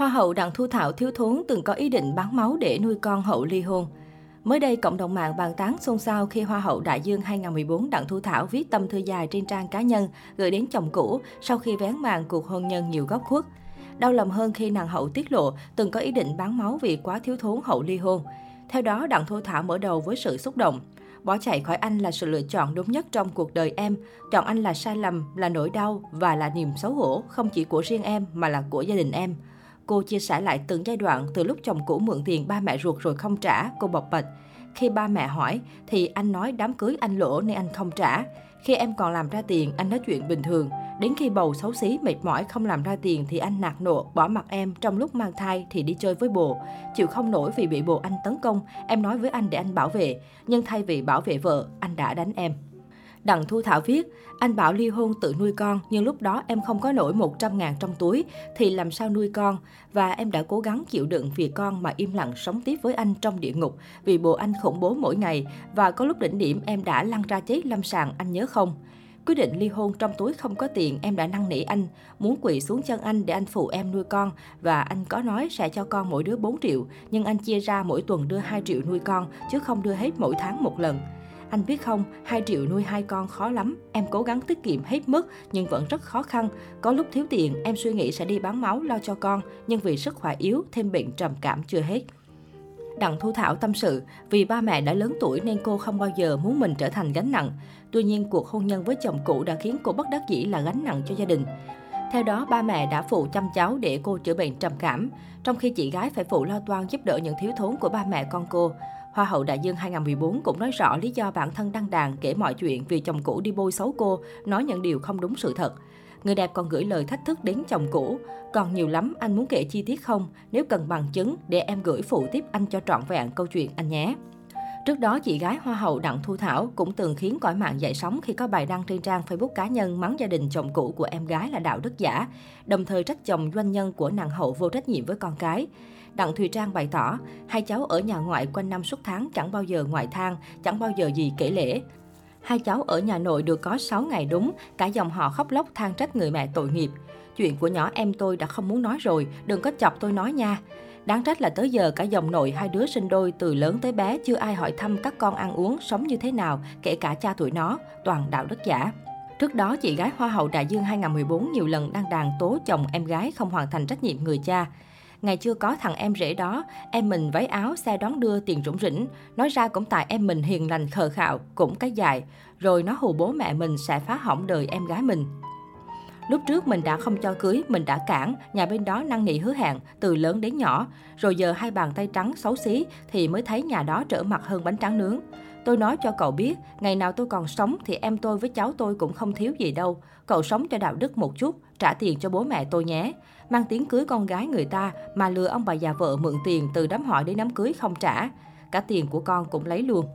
Hoa hậu Đặng Thu Thảo thiếu thốn từng có ý định bán máu để nuôi con hậu ly hôn. Mới đây, cộng đồng mạng bàn tán xôn xao khi Hoa hậu Đại Dương 2014 Đặng Thu Thảo viết tâm thư dài trên trang cá nhân gửi đến chồng cũ sau khi vén màn cuộc hôn nhân nhiều góc khuất. Đau lòng hơn khi nàng hậu tiết lộ từng có ý định bán máu vì quá thiếu thốn hậu ly hôn. Theo đó, Đặng Thu Thảo mở đầu với sự xúc động. Bỏ chạy khỏi anh là sự lựa chọn đúng nhất trong cuộc đời em. Chọn anh là sai lầm, là nỗi đau và là niềm xấu hổ, không chỉ của riêng em mà là của gia đình em. Cô chia sẻ lại từng giai đoạn từ lúc chồng cũ mượn tiền ba mẹ ruột rồi không trả, cô bộc bạch. Khi ba mẹ hỏi thì anh nói đám cưới anh lỗ nên anh không trả. Khi em còn làm ra tiền, anh nói chuyện bình thường. Đến khi bầu xấu xí, mệt mỏi, không làm ra tiền thì anh nạt nộ, bỏ mặt em. Trong lúc mang thai thì đi chơi với bồ. Chịu không nổi vì bị bồ anh tấn công, em nói với anh để anh bảo vệ. Nhưng thay vì bảo vệ vợ, anh đã đánh em. Đặng Thu Thảo viết, anh bảo ly hôn tự nuôi con, nhưng lúc đó em không có nổi 100 ngàn trong túi, thì làm sao nuôi con? Và em đã cố gắng chịu đựng vì con mà im lặng sống tiếp với anh trong địa ngục, vì bồ anh khủng bố mỗi ngày. Và có lúc đỉnh điểm em đã lăn ra chết lâm sàng, anh nhớ không? Quyết định ly hôn trong túi không có tiền, em đã năn nỉ anh, muốn quỵ xuống chân anh để anh phụ em nuôi con. Và anh có nói sẽ cho con mỗi đứa 4 triệu, nhưng anh chia ra mỗi tuần đưa 2 triệu nuôi con, chứ không đưa hết mỗi tháng một lần. Anh biết không, 2 triệu nuôi hai con khó lắm. Em cố gắng tiết kiệm hết mức nhưng vẫn rất khó khăn. Có lúc thiếu tiền, em suy nghĩ sẽ đi bán máu lo cho con, nhưng vì sức khỏe yếu, thêm bệnh trầm cảm chưa hết. Đặng Thu Thảo tâm sự, vì ba mẹ đã lớn tuổi nên cô không bao giờ muốn mình trở thành gánh nặng. Tuy nhiên, cuộc hôn nhân với chồng cũ đã khiến cô bất đắc dĩ là gánh nặng cho gia đình. Theo đó, ba mẹ đã phụ chăm cháu để cô chữa bệnh trầm cảm, trong khi chị gái phải phụ lo toan giúp đỡ những thiếu thốn của ba mẹ con cô. Hoa hậu Đại Dương 2014 cũng nói rõ lý do bản thân đăng đàn kể mọi chuyện vì chồng cũ đi bôi xấu cô, nói những điều không đúng sự thật. Người đẹp còn gửi lời thách thức đến chồng cũ. Còn nhiều lắm, anh muốn kể chi tiết không? Nếu cần bằng chứng, để em gửi phụ tiếp anh cho trọn vẹn câu chuyện anh nhé. Trước đó, chị gái Hoa hậu Đặng Thu Thảo cũng từng khiến cõi mạng dậy sóng khi có bài đăng trên trang Facebook cá nhân mắng gia đình chồng cũ của em gái là đạo đức giả, đồng thời trách chồng doanh nhân của nàng hậu vô trách nhiệm với con cái. Đặng Thùy Trang bày tỏ, hai cháu ở nhà ngoại quanh năm suốt tháng chẳng bao giờ ngoại thang, chẳng bao giờ gì kể lễ. Hai cháu ở nhà nội được có 6 ngày đúng, cả dòng họ khóc lóc than trách người mẹ tội nghiệp. Chuyện của nhỏ em tôi đã không muốn nói rồi, đừng có chọc tôi nói nha. Đáng trách là tới giờ cả dòng nội hai đứa sinh đôi từ lớn tới bé chưa ai hỏi thăm các con ăn uống, sống như thế nào, kể cả cha tuổi nó, toàn đạo đức giả. Trước đó, chị gái Hoa hậu Đại Dương 2014 nhiều lần đăng đàn tố chồng em gái không hoàn thành trách nhiệm người cha. Ngày chưa có thằng em rể đó, em mình váy áo, xe đón đưa tiền rủng rỉnh. Nói ra cũng tại em mình hiền lành khờ khạo, cũng cái dài. Rồi nó hù bố mẹ mình sẽ phá hỏng đời em gái mình. Lúc trước mình đã không cho cưới, mình đã cản, nhà bên đó năn nỉ hứa hẹn, từ lớn đến nhỏ. Rồi giờ hai bàn tay trắng xấu xí thì mới thấy nhà đó trở mặt hơn bánh tráng nướng. Tôi nói cho cậu biết, ngày nào tôi còn sống thì em tôi với cháu tôi cũng không thiếu gì đâu. Cậu sống cho đạo đức một chút, trả tiền cho bố mẹ tôi nhé. Mang tiếng cưới con gái người ta mà lừa ông bà già vợ mượn tiền từ đám hỏi đến đám cưới không trả. Cả tiền của con cũng lấy luôn.